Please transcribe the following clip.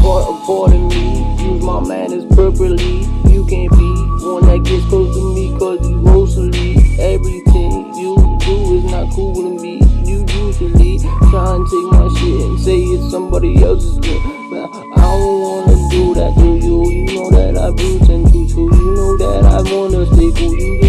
Court affording me, use my manners properly. You can't be one that gets close to me cause you mostly everything you do is not cool to me. You usually try and take my shit and say it's somebody else's good. But I don't wanna do that to you. You know that I tend to true. You know that I wanna stay cool. You